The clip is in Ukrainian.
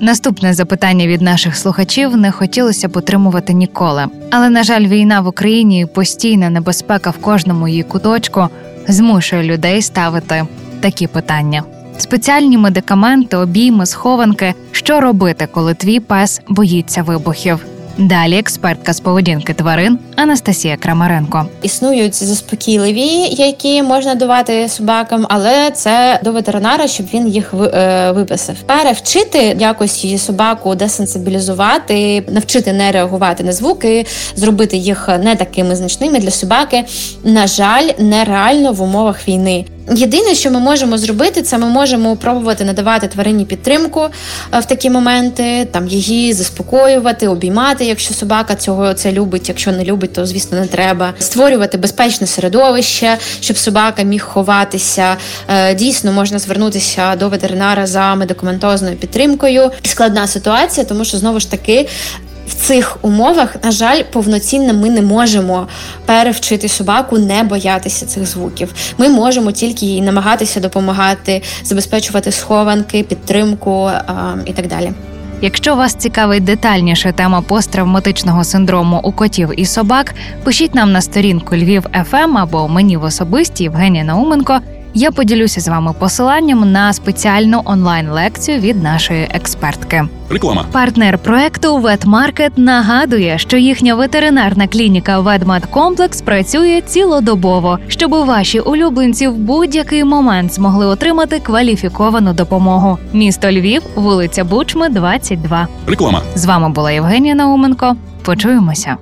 Наступне запитання від наших слухачів не хотілося б отримувати ніколи. Але, на жаль, війна в Україні і постійна небезпека в кожному її куточку змушує людей ставити такі питання. Спеціальні медикаменти, обійми, схованки. Що робити, коли твій пес боїться вибухів? Далі експертка з поведінки тварин Анастасія Крамаренко. Існують заспокійливі, які можна давати собакам, але це до ветеринара, щоб він їх е, виписав. Перевчити якось її собаку десенсибілізувати, навчити не реагувати на звуки, зробити їх не такими значними для собаки. На жаль, нереально в умовах війни. Єдине, що ми можемо зробити, це ми можемо пробувати надавати тварині підтримку е, в такі моменти, там її заспокоювати, обіймати, якщо собака цього це любить. Якщо не любить, то звісно не треба. Створювати безпечне середовище, щоб собака міг ховатися. Е, Дійсно, можна звернутися до ветеринара за медикаментозною підтримкою. Складна ситуація, тому що знову ж таки. В цих умовах, на жаль, повноцінно ми не можемо перевчити собаку не боятися цих звуків. Ми можемо тільки їй намагатися допомагати, забезпечувати схованки, підтримку а, і так далі. Якщо вас цікавить детальніше тема посттравматичного синдрому у котів і собак, пишіть нам на сторінку Львів ФМ або мені в особисті Євгенія Науменко. Я поділюся з вами посиланням на спеціальну онлайн-лекцію від нашої експертки. Реклама. Партнер проекту Ветмаркет нагадує, що їхня ветеринарна клініка Ветмедкомплекс працює цілодобово, щоб ваші улюбленці в будь-який момент змогли отримати кваліфіковану допомогу. Місто Львів, вулиця Бучми, 22. Реклама. З вами була Євгенія Науменко. Почуємося.